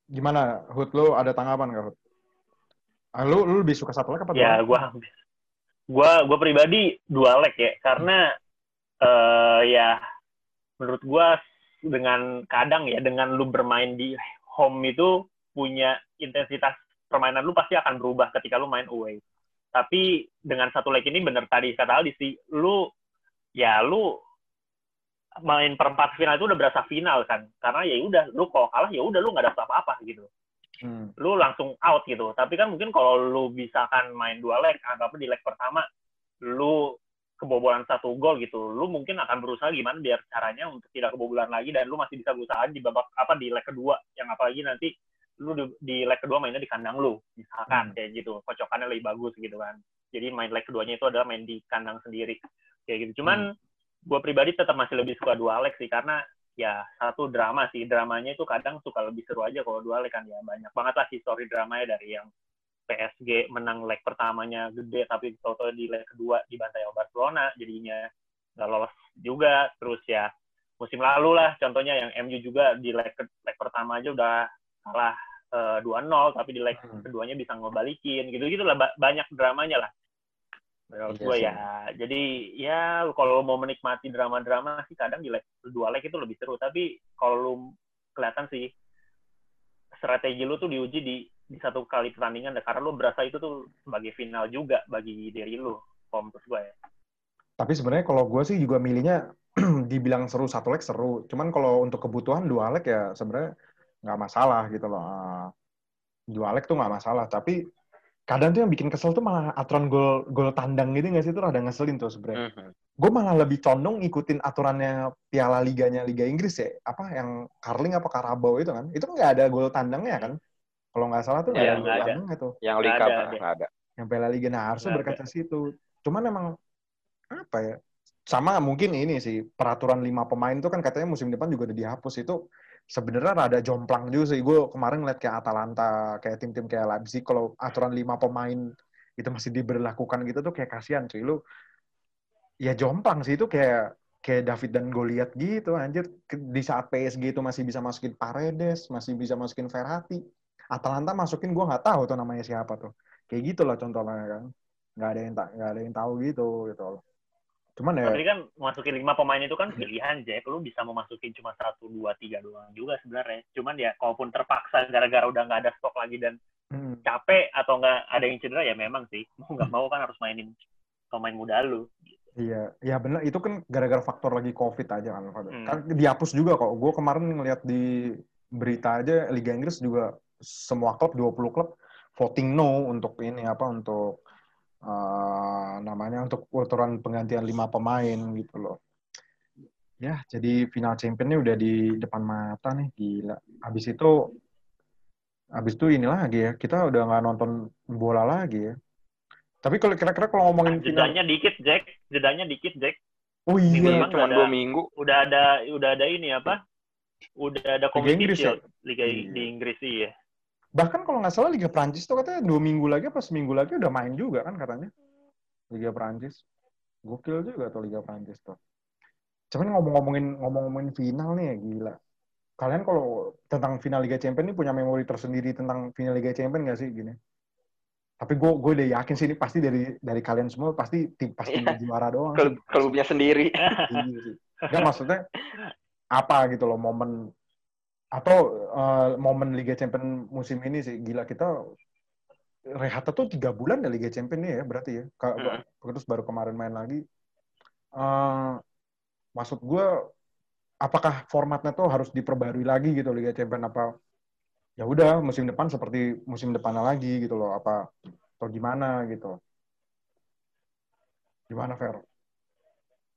Gimana, Hud? Lu ada tanggapan nggak, Hud? Ah, lu, lu lebih suka satu leg apa dua Ya, gue gua gua pribadi dua leg ya karena uh, ya menurut gue dengan kadang ya dengan lu bermain di home itu punya intensitas permainan lu pasti akan berubah ketika lu main away. Tapi dengan satu leg ini bener tadi kata Aldi sih, lu ya lu main perempat final itu udah berasa final kan. Karena ya udah lu kalau kalah ya udah lu nggak dapat apa-apa gitu. Hmm. lu langsung out gitu. Tapi kan mungkin kalau lu bisa kan main dua leg anggap di leg pertama lu kebobolan satu gol gitu lu mungkin akan berusaha gimana biar caranya untuk tidak kebobolan lagi dan lu masih bisa berusaha di babak apa di leg kedua. Yang apalagi nanti lu di, di leg kedua mainnya di kandang lu misalkan hmm. kayak gitu. Kocokannya lebih bagus gitu kan. Jadi main leg keduanya itu adalah main di kandang sendiri kayak gitu. Cuman hmm gue pribadi tetap masih lebih suka dua leg sih karena ya satu drama sih. Dramanya itu kadang suka lebih seru aja kalau dua leg kan ya. Banyak banget lah histori dramanya dari yang PSG menang leg pertamanya gede tapi toto di leg kedua dibantai oleh Barcelona jadinya nggak lolos juga. Terus ya musim lalu lah contohnya yang MU juga di leg, leg pertama aja udah kalah eh, 2-0 tapi di leg Hmm. keduanya bisa ngebalikin gitu-gitu lah. Ba- banyak dramanya lah menurut Iya gue ya jadi ya kalau mau menikmati drama-drama sih kadang di leg dua leg itu lebih seru tapi kalau lu kelihatan sih strategi lu tuh diuji di di satu kali pertandingan karena lu berasa itu tuh sebagai final juga bagi diri lu kalau menurut gue ya Tapi sebenarnya kalau gue sih juga milihnya dibilang seru satu leg seru. Cuman kalau untuk kebutuhan dua leg ya sebenarnya nggak masalah gitu loh. Ah, Dua leg tuh nggak masalah. Tapi kadang tuh yang bikin kesel tuh malah aturan gol gol tandang gitu nggak sih itu rada ngeselin tuh sebenarnya. Mhm. Gue malah lebih condong ngikutin aturannya Piala Liganya Liga Inggris ya. Apa yang Carling apa Carabao itu kan? Itu nggak ada gol tandangnya kan? Kalau nggak salah tuh nggak Iya, ada gol nggak ada. tandangnya tuh. Yang Nggak Liga ada, apa? ada. Nggak ada. yang Piala Liga nah harusnya berkaca situ cuman emang apa ya sama mungkin ini sih peraturan lima pemain itu kan katanya musim depan juga udah dihapus itu sebenarnya rada jomplang juga sih. Gue kemarin ngeliat kayak Atalanta kayak tim-tim kayak Leipzig kalau aturan lima pemain itu masih diberlakukan gitu tuh kayak kasihan cuy. Lu ya jomplang sih. Itu kayak kayak David dan Goliat gitu anjir. Di saat PSG itu masih bisa masukin Paredes masih bisa masukin Verratti Atalanta masukin gue nggak tahu tuh namanya siapa tuh. Kayak gitu lah contohnya kan. Nggak ada yang tak nggak ada yang tahu gitu gitu loh cuman ya Tapi kan masukin lima pemain itu kan pilihan Jack. Lu bisa mau masukin cuma satu, dua, tiga doang juga sebenarnya. Cuman ya kalaupun terpaksa gara-gara udah nggak ada stok lagi dan hmm, capek atau nggak ada yang cedera ya memang sih. Mau nggak mau kan harus mainin pemain muda lu. iya ya benar itu kan gara-gara faktor lagi covid aja kan. Hmm. kan dihapus juga kok gue kemarin ngeliat di berita aja Liga Inggris juga semua klub 20 klub voting no untuk ini apa untuk eh, namanya untuk aturan penggantian lima pemain gitu loh ya jadi final championnya udah di depan mata nih gila habis itu habis itu ini lagi ya kita udah nggak nonton bola lagi ya tapi kalau kira-kira kalau ngomongin final Jedanya dikit Jack. Jedanya dikit Jack. oh iya Cuma ada- dua minggu. Udah ada udah ada ini apa? Udah ada Liga Inggris kompetisi ya? Liga Iya. di Inggris sih ya. Bahkan kalau nggak salah Liga Prancis tuh katanya dua minggu lagi apa seminggu lagi udah main juga kan katanya Liga Prancis gokil juga tuh Liga Prancis tuh cuman ngomong-ngomongin ngomong-ngomongin final nih ya gila kalian kalau tentang final Liga Champions ini punya memori tersendiri tentang final Liga Champions nggak sih gini tapi gue gue udah yakin sih ini pasti dari dari kalian semua pasti tim pasti Iya. juara doang Klub, sih. klubnya sendiri. Iya. Nggak, maksudnya apa gitu loh momen atau eh, momen Liga Champions musim ini sih gila kita rehatnya tuh tiga bulan ya Liga Champions ini ya berarti ya Ka- Mm. terus baru kemarin main lagi Eh, maksud gue apakah formatnya tuh harus diperbarui lagi gitu Liga Champions apa ya udah musim depan seperti musim depannya lagi gitu loh apa atau gimana gitu gimana Fer?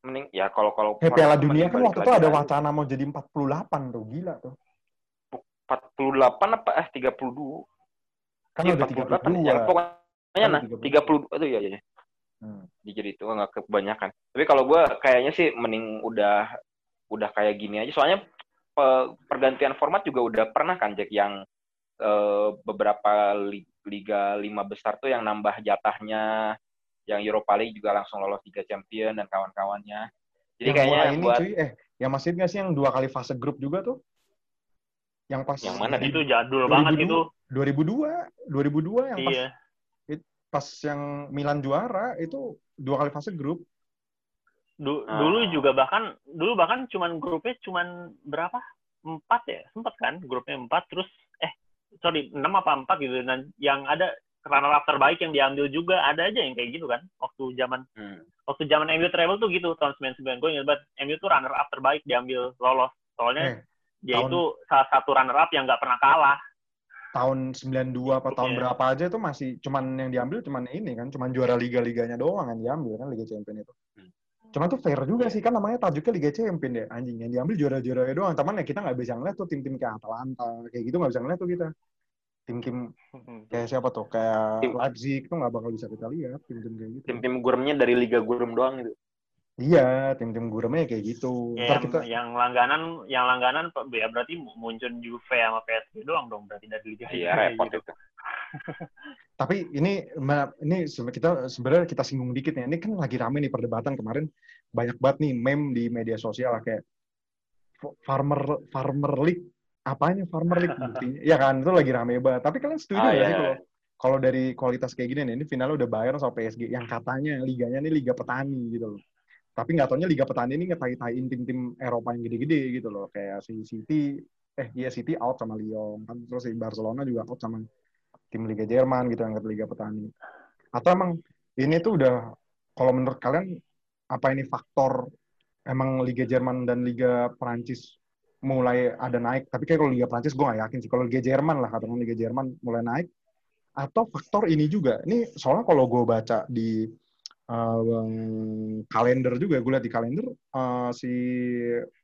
Mending ya kalau kalau Eh, Piala Dunia kan waktu itu ada wacana mau jadi 48 tuh, gila tuh. 48 apa eh 32? Kan Iya, udah 48 ya. 32. Pokoknya Kan nah, udah 32 itu ya ya. Hmm. Jadi itu nggak kebanyakan. Tapi kalau gue kayaknya sih mending udah udah kayak gini aja. Soalnya pe- pergantian format juga udah pernah kan Jack yang eh, beberapa li- liga lima besar tuh yang nambah jatahnya, yang Europa League juga langsung lolos Liga Champion dan kawan-kawannya. Jadi yang kayaknya ini buat cuy, eh, yang masih nggak sih yang dua kali fase grup juga tuh? Yang pas Yang mana, Itu jadul banget itu. 2002, 2002 yang pas Iya. pas yang Milan juara itu dua kali fase grup. Du- Ah. Dulu juga bahkan dulu bahkan cuman grupnya cuman berapa? Empat ya, sempat kan grupnya empat terus eh sorry enam apa empat gitu dan yang ada runner up terbaik yang diambil juga ada aja yang kayak gitu kan waktu zaman hmm, waktu zaman MU travel tuh gitu tahun 99 gue ingat banget MU tuh runner up terbaik diambil lolos soalnya Eh, dia tahun- itu salah satu runner up yang nggak pernah kalah tahun 92 apa tahun Iya. berapa aja itu masih cuman yang diambil cuman ini kan, cuman juara liga-liganya doang yang diambil kan Liga Champion itu. Hmm. Cuman tuh fair juga sih kan namanya tajuknya Liga Champion deh anjing yang diambil juara-juara doang. Teman ya kita nggak bisa ngeliat tuh tim-tim kayak Atalanta kayak gitu nggak bisa ngeliat tuh kita. Tim-tim kayak siapa tuh kayak Tim- Leipzig tuh nggak bakal bisa kita lihat tim-tim kayak gitu. tim-tim guremnya dari Liga Gurem doang gitu. Iya tim-tim guremnya kayak gitu. Ya, Ntar yang, kita yang langganan yang langganan ya berarti muncul Juve sama PSG doang dong berarti dari liga Iya repot gitu. itu. Tapi ini ini kita sebenarnya kita singgung dikit nih. Ini kan lagi rame nih perdebatan kemarin banyak banget nih meme di media sosial lah kayak farmer farmer league apanya farmer league buktinya ya kan itu lagi rame banget tapi kalian setuju Ah, nggak iya, sih iya. kalau kalau dari kualitas kayak gini nih ini finalnya udah Bayern sama PSG yang katanya liganya nih liga petani gitu loh tapi nggak taunya liga petani ini ngetai-taiin tim-tim Eropa yang gede-gede gitu loh. Kayak si City eh iya City out sama Lyon. Kan terus si Barcelona juga out sama tim Liga Jerman gitu yang ke Liga Petani. Atau emang ini tuh udah kalau menurut kalian apa ini faktor emang Liga Jerman dan Liga Perancis mulai ada naik? Tapi kayak kalau Liga Perancis gue gak yakin sih. Kalau Liga Jerman lah katakan Liga Jerman mulai naik. Atau faktor ini juga? Ini soalnya kalau gue baca di uh, kalender juga gue lihat di kalender uh, si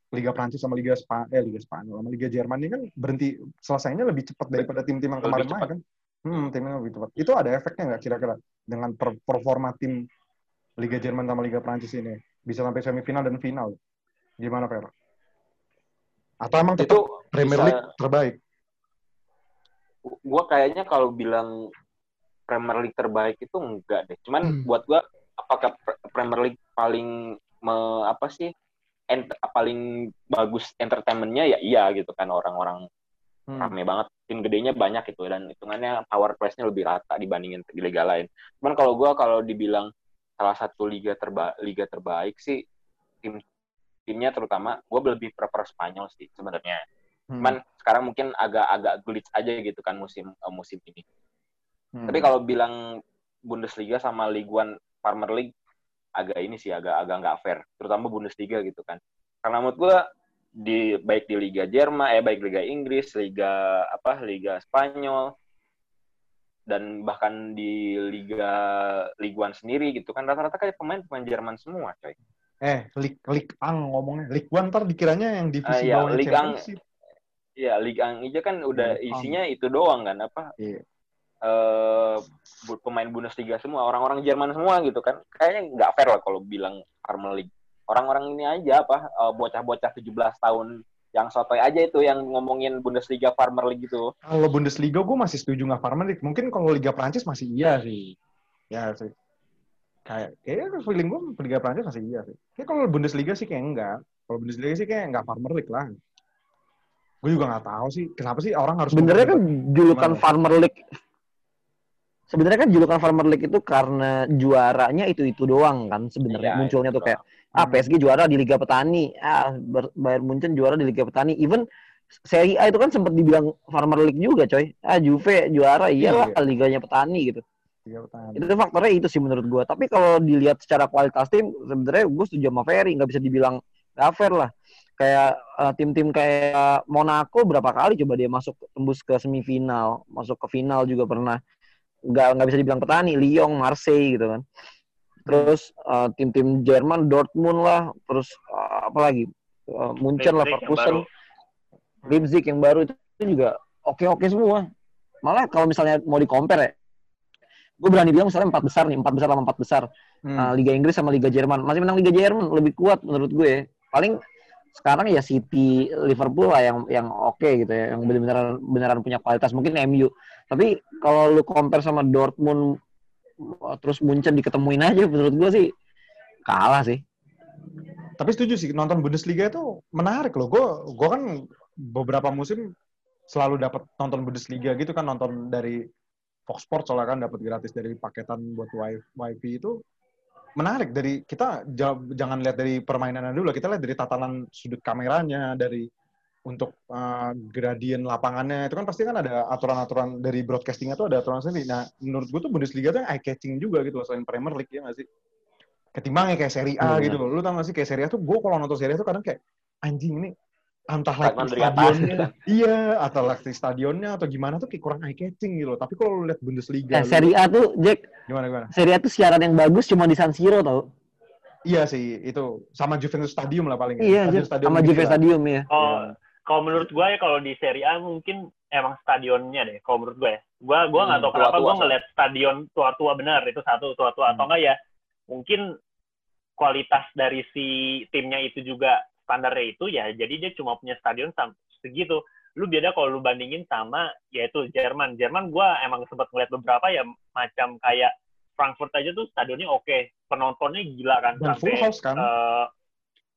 Liga Prancis sama Liga Spa eh Liga Spanyol sama Liga Jerman ini kan berhenti selesainya lebih cepat daripada tim-tim yang kemarin main kan hmm timnya lebih cepat itu ada efeknya nggak kira-kira dengan per- performa tim Liga Jerman sama Liga Prancis ini bisa sampai semifinal dan final gimana Fer? Atau emang tetap Itu Premier bisa- League terbaik? Gua kayaknya kalau bilang Premier League terbaik itu enggak deh. Cuman Hmm. buat gua apakah Pre- Premier League paling me- apa sih ent- paling bagus entertainmentnya ya iya gitu kan orang-orang Hmm. rame banget tim gedenya banyak gitu dan hitungannya power price-nya lebih rata dibandingin di liga lain. Cuman kalau gua kalau dibilang salah satu liga terba liga terbaik sih tim timnya terutama gue lebih prefer Spanyol sih sebenarnya. Hmm. Cuman sekarang mungkin agak-agak glitch aja gitu kan musim eh, musim ini. Hmm. Tapi kalau bilang Bundesliga sama Ligue 1 Premier League agak ini sih agak agak nggak fair, terutama Bundesliga gitu kan. Karena menurut gua di baik di Liga Jerman, eh baik Liga Inggris, Liga apa Liga Spanyol dan bahkan di Liga Ligue 1 sendiri gitu kan rata-rata kayak pemain pemain Jerman semua, coy. Eh, Lig Lig Ang ngomongnya. Lig One ntar dikiranya yang divisi Ah, iya, bawahnya Liga Ang. Iya, Liga aja kan udah Ang. isinya itu doang kan apa Iya. Eh bu- pemain Bundesliga semua, orang-orang Jerman semua gitu kan. Kayaknya nggak fair lah kalau bilang Premier League. Orang-orang ini aja apa eh, bocah-bocah 17 tahun yang sotoy aja itu yang ngomongin Bundesliga Farmer League gitu. Kalau Bundesliga gue masih setuju nggak Premier League. Mungkin kalau Liga Prancis masih iya sih. Ya sih. Kayak kayaknya feeling gue Liga Prancis masih iya sih. Kayak kalau Bundesliga sih kayak enggak. Kalau Bundesliga sih kayak nggak Farmer League lah. Gue juga nggak tahu sih kenapa sih orang harus Sebenarnya kan julukan? Farmer League sebenarnya kan julukan Farmer League itu karena juaranya itu itu doang kan sebenarnya Iya, munculnya tuh kayak ah. PSG juara di Liga Petani ah Bayern Munchen juara di Liga Petani. Even Serie A itu kan sempat dibilang Farmer League juga coy. Ah Juve juara iyalah Iya. liganya petani gitu. Liga Petani. itu faktornya itu sih menurut gua. Tapi kalau dilihat secara kualitas tim sebenarnya gue setuju sama Ferry. Nggak bisa dibilang gak fair lah. Kayak eh, tim-tim kayak Monaco berapa kali coba dia masuk tembus ke semifinal masuk ke final juga pernah nggak nggak bisa dibilang petani Lyon Marseille gitu kan. Terus eh, tim-tim Jerman Dortmund lah terus eh, apa lagi? Eh, Munchen lah Leverkusen. Leipzig yang baru itu juga oke-oke semua. Malah kalau misalnya mau di compare ya gue berani bilang misalnya empat besar nih empat besar sama empat besar. Hmm. Uh, Liga Inggris sama Liga Jerman. Masih menang Liga Jerman lebih kuat menurut gue. Paling sekarang ya City Liverpool lah yang yang oke gitu ya yang benar-benar beneran punya kualitas. Mungkin MU tapi kalau lu compare sama Dortmund terus Munchen diketemuin aja menurut gue sih kalah sih. Tapi setuju sih nonton Bundesliga itu menarik loh. Gue gue kan beberapa musim selalu dapat nonton Bundesliga gitu kan nonton dari Fox Sports soalnya kan dapat gratis dari paketan buat wi- wifi itu menarik dari kita ja- jangan lihat dari permainannya dulu kita lihat dari tatanan sudut kameranya dari untuk uh, gradien lapangannya itu kan pasti kan ada aturan-aturan dari broadcastingnya tuh ada aturan sendiri. Nah menurut gue tuh Bundesliga tuh eye catching juga gitu loh, selain Premier League ya nggak sih? Ketimbangnya kayak Serie A Iya. gitu loh. Lu tau gak sih kayak Serie A tuh gue kalau nonton Serie A tuh kadang kayak anjing ini entah dari atas stadionnya, gitu iya atau lighting stadionnya atau gimana tuh kayak kurang eye catching gitu loh. Tapi kalau lu lihat Bundesliga, eh, Serie A tuh Jack gimana gimana? Serie A tuh siaran yang bagus cuma di San Siro tau Iya sih itu sama Juventus Stadium lah paling. ya. iya Jack. stadion sama gede Juve lah. Stadium ya Oh, kalau menurut gue ya kalau di Serie A mungkin emang stadionnya deh. Kalau menurut gue ya, gue gue nggak Hmm, tahu kenapa gue ngeliat stadion tua-tua benar itu satu tua-tua atau Hmm. enggak ya mungkin kualitas dari si timnya itu juga standarnya itu ya jadi dia cuma punya stadion segitu lu beda kalau lu bandingin sama yaitu Jerman Jerman gue emang sempat ngeliat beberapa ya macam kayak Frankfurt aja tuh stadionnya oke penontonnya gila kan Dan full sampai house kan? eh,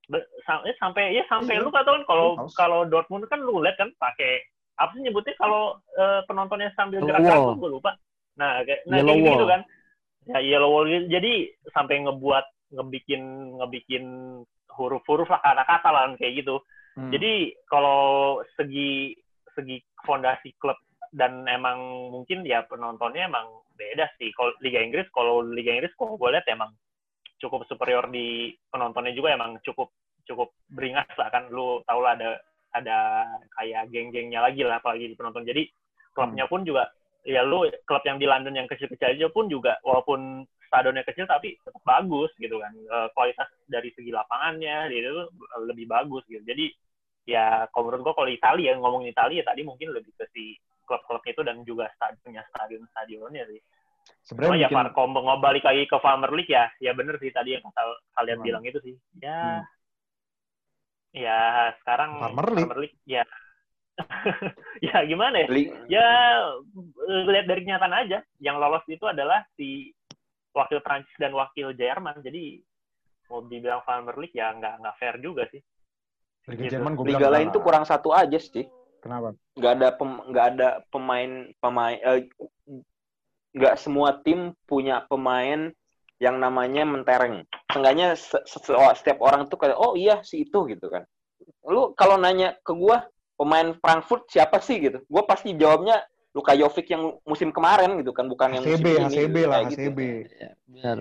Be- sam- eh, sampai ya sampai Iya. lu kata kan kalau kalau Dortmund kan lu lihat kan pakai apa sih nyebutnya kalau eh, penontonnya sambil gerak-gerak gue lupa. Nah, kayak nah Yellow kayak gitu kan. Ya yellow wall jadi sampai ngebuat ngebikin ngebikin huruf-huruf lah kata-kata lah kayak gitu. Hmm. Jadi kalau segi segi fondasi klub dan emang mungkin ya penontonnya emang beda sih. Kalau Liga Inggris, kalau Liga Inggris kok gue lihat emang cukup superior di penontonnya juga emang cukup cukup beringas lah kan. Lu tau lah ada ada kayak geng-gengnya lagi lah apalagi di penonton. Jadi klubnya pun juga ya lu klub yang di London yang kecil-kecil aja pun juga walaupun stadionnya kecil tapi tetap bagus gitu kan. Eh, kualitas dari segi lapangannya itu lebih bagus gitu. Jadi ya kalau menurut gua kalau Italia ngomongin Italia tadi mungkin lebih ke si klub-klub itu dan juga stadion punya stadion-stadionnya sih. Sebenarnya ya bikin, Farkom mau balik lagi ke Farmer League ya, ya bener sih tadi yang kata kalian Gimana? bilang itu sih. Ya, Hmm. ya sekarang Farmer League? ya, ya gimana ya? Ya lihat dari kenyataan aja, yang lolos itu adalah si wakil Prancis dan wakil Jerman. Jadi mau dibilang Farmer League ya nggak nggak fair juga sih. Liga gitu. Jerman gue Liga lain tuh kurang satu aja sih. Kenapa? nggak ada pem- nggak ada pemain pemain eh, nggak semua tim punya pemain yang namanya mentereng. Seenggaknya se- se- setiap orang tuh kayak oh iya si itu gitu kan. Lu kalau nanya ke gua pemain Frankfurt siapa sih gitu? Gua pasti jawabnya Luka Jovic yang musim kemarin gitu kan, bukan yang musim HCB, ini. HCB gitu, lah, kayak gitu. HCB. Benar.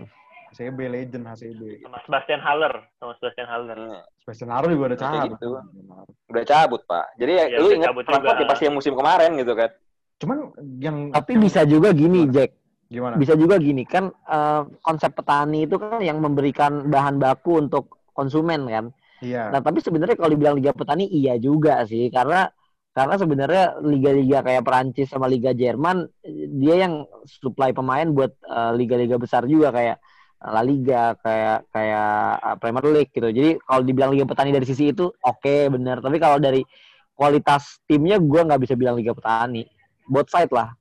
HCB, legend HCB. Sama Sebastian Haller, sama Sebastian Haller. Hmm, Sebastian Haro juga ada Kayak cabut. gitu. Udah cabut, Pak. Jadi ya, Iya, lu udah ingat Frankfurt juga. ya pasti yang musim kemarin gitu kan. Cuman yang Tapi bisa juga gini, Jack. gimana? Bisa juga gini kan eh, konsep petani itu kan yang memberikan bahan baku untuk konsumen kan. Iya. Nah, tapi sebenarnya kalau dibilang liga petani iya juga sih karena karena sebenarnya liga-liga kayak Perancis sama liga Jerman dia yang supply pemain buat eh, liga-liga besar juga kayak La Liga, kayak kayak eh, Premier League gitu. Jadi kalau dibilang liga petani dari sisi itu oke bener, tapi kalau dari kualitas timnya gua nggak bisa bilang liga petani. Both side lah.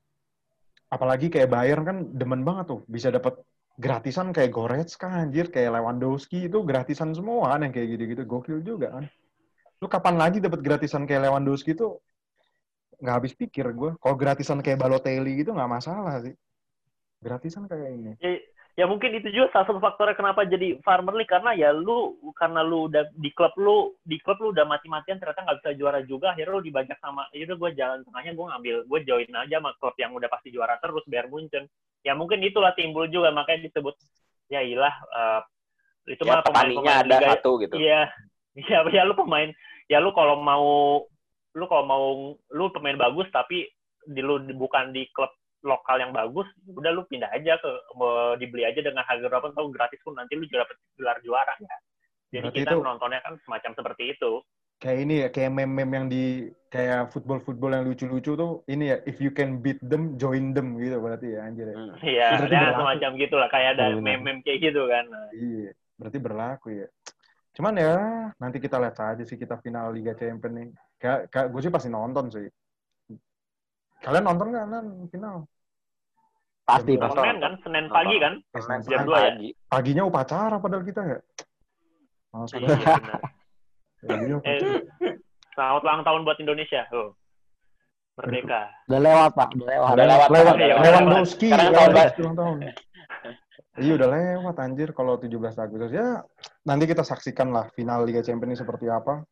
Apalagi kayak Bayern kan demen banget tuh. Bisa dapat gratisan kayak Goretzka anjir, kayak Lewandowski itu gratisan semua kan yang kayak gitu-gitu. Gokil juga kan. Lu kapan lagi dapat gratisan kayak Lewandowski itu nggak habis pikir gue. Kalau gratisan kayak Balotelli gitu nggak masalah sih. Gratisan kayak ini. ya, ya mungkin itu juga salah satu faktornya kenapa jadi farmer league karena ya lu karena lu udah di klub lu di klub lu udah mati-matian ternyata nggak bisa juara juga akhirnya lu dibajak sama ya udah gue jalan tengahnya gue ngambil gue join aja sama klub yang udah pasti juara terus Bayern Munchen ya mungkin itulah timbul juga makanya disebut ya ilah eh, itu Ya mah pemain ada liga satu gitu. Iya, iya, ya lu pemain, ya lu kalau mau, lu kalau mau, lu pemain bagus tapi di lu bukan di klub lokal yang bagus, udah lu pindah aja ke dibeli aja dengan harga berapa tahu gratis pun nanti lu juga dapet gelar juara ya. Jadi Berarti kita itu- menontonnya kan semacam seperti itu. Kayak ini ya, kayak meme-meme yang di kayak football-football yang lucu-lucu tuh ini ya, if you can beat them, join them gitu berarti ya anjir ya. Hmm. Iya, Berarti ya berlaku. semacam gitulah kayak ada Benar. meme-meme kayak gitu kan. Iya, berarti berlaku ya. Cuman ya, nanti kita lihat aja sih kita final Liga Champions nih. Kayak, kayak gue sih pasti nonton sih. Kalian nonton nggak nan final? Pasti pasti. Senin kan, Senin pagi kan. Senin Jam pagi. dua ya? Paginya upacara padahal kita ya. Males Iya. Paginya Eh, selamat ulang tahun buat Indonesia. Oh. Merdeka. Udah lewat, Pak. Udah lewat. Udah lewat. lewat. Iya, udah Lewandowski. Sekarang tahun Lewandowski ulang tahun. Iya udah lewat anjir kalau 17 Agustus. Ya nanti kita saksikan lah final Liga Champions ini seperti apa.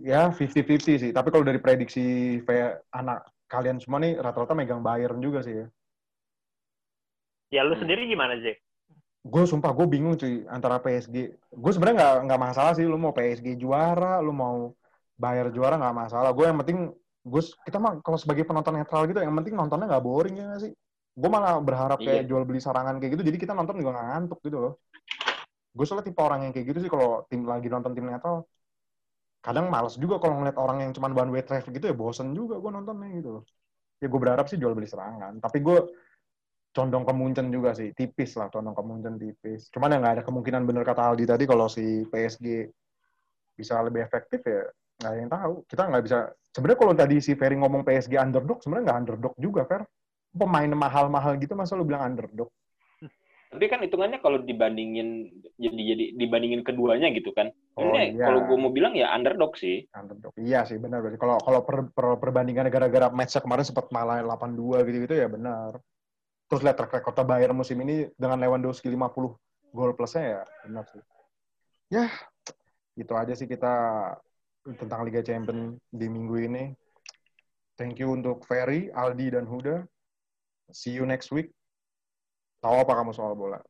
Ya 50-50 sih. Tapi kalau dari prediksi kayak anak kalian semua nih rata-rata megang Bayern juga sih ya. Ya lu sendiri gimana, Jack? Gue sumpah gue bingung cuy antara PSG. Gue sebenarnya nggak nggak masalah sih lu mau PSG juara, lu mau Bayern juara nggak masalah. Gue yang penting gue kita mah kalau sebagai penonton netral gitu yang penting nontonnya nggak boring ya nggak sih. Gue malah berharap kayak Iya. jual beli sarangan kayak gitu jadi kita nonton juga nggak ngantuk gitu loh. Gue soalnya tipe orang yang kayak gitu sih kalau tim lagi nonton tim netral. Kadang males juga kalau ngeliat orang yang cuma one way traffic gitu ya bosen juga gue nontonnya gitu loh. Ya gue berharap sih jual beli serangan. Tapi gue condong ke Munchen juga sih. Tipis lah condong ke Munchen tipis. Cuman ya nggak ada kemungkinan bener kata Aldi tadi kalau si PSG bisa lebih efektif ya nggak ada yang tahu. Kita nggak bisa. Sebenarnya kalau tadi si Ferry ngomong PSG underdog, sebenarnya nggak underdog juga, Fer. Pemain mahal-mahal gitu masa lu bilang underdog? tapi kan hitungannya kalau dibandingin jadi jadi dibandingin keduanya gitu kan. Oh, Ini iya. kalau gue mau bilang ya underdog sih. Underdog. Iya sih benar berarti. Kalau kalau per, per- perbandingan gara-gara match kemarin sempat malah 8-2 gitu-gitu ya benar. Terus lihat track record Bayern musim ini dengan Lewandowski 50 gol plusnya ya benar sih. Ya, itu aja sih kita tentang Liga Champions di minggu ini. Thank you untuk Ferry, Aldi, dan Huda. See you next week. Tahu apa kamu soal bola?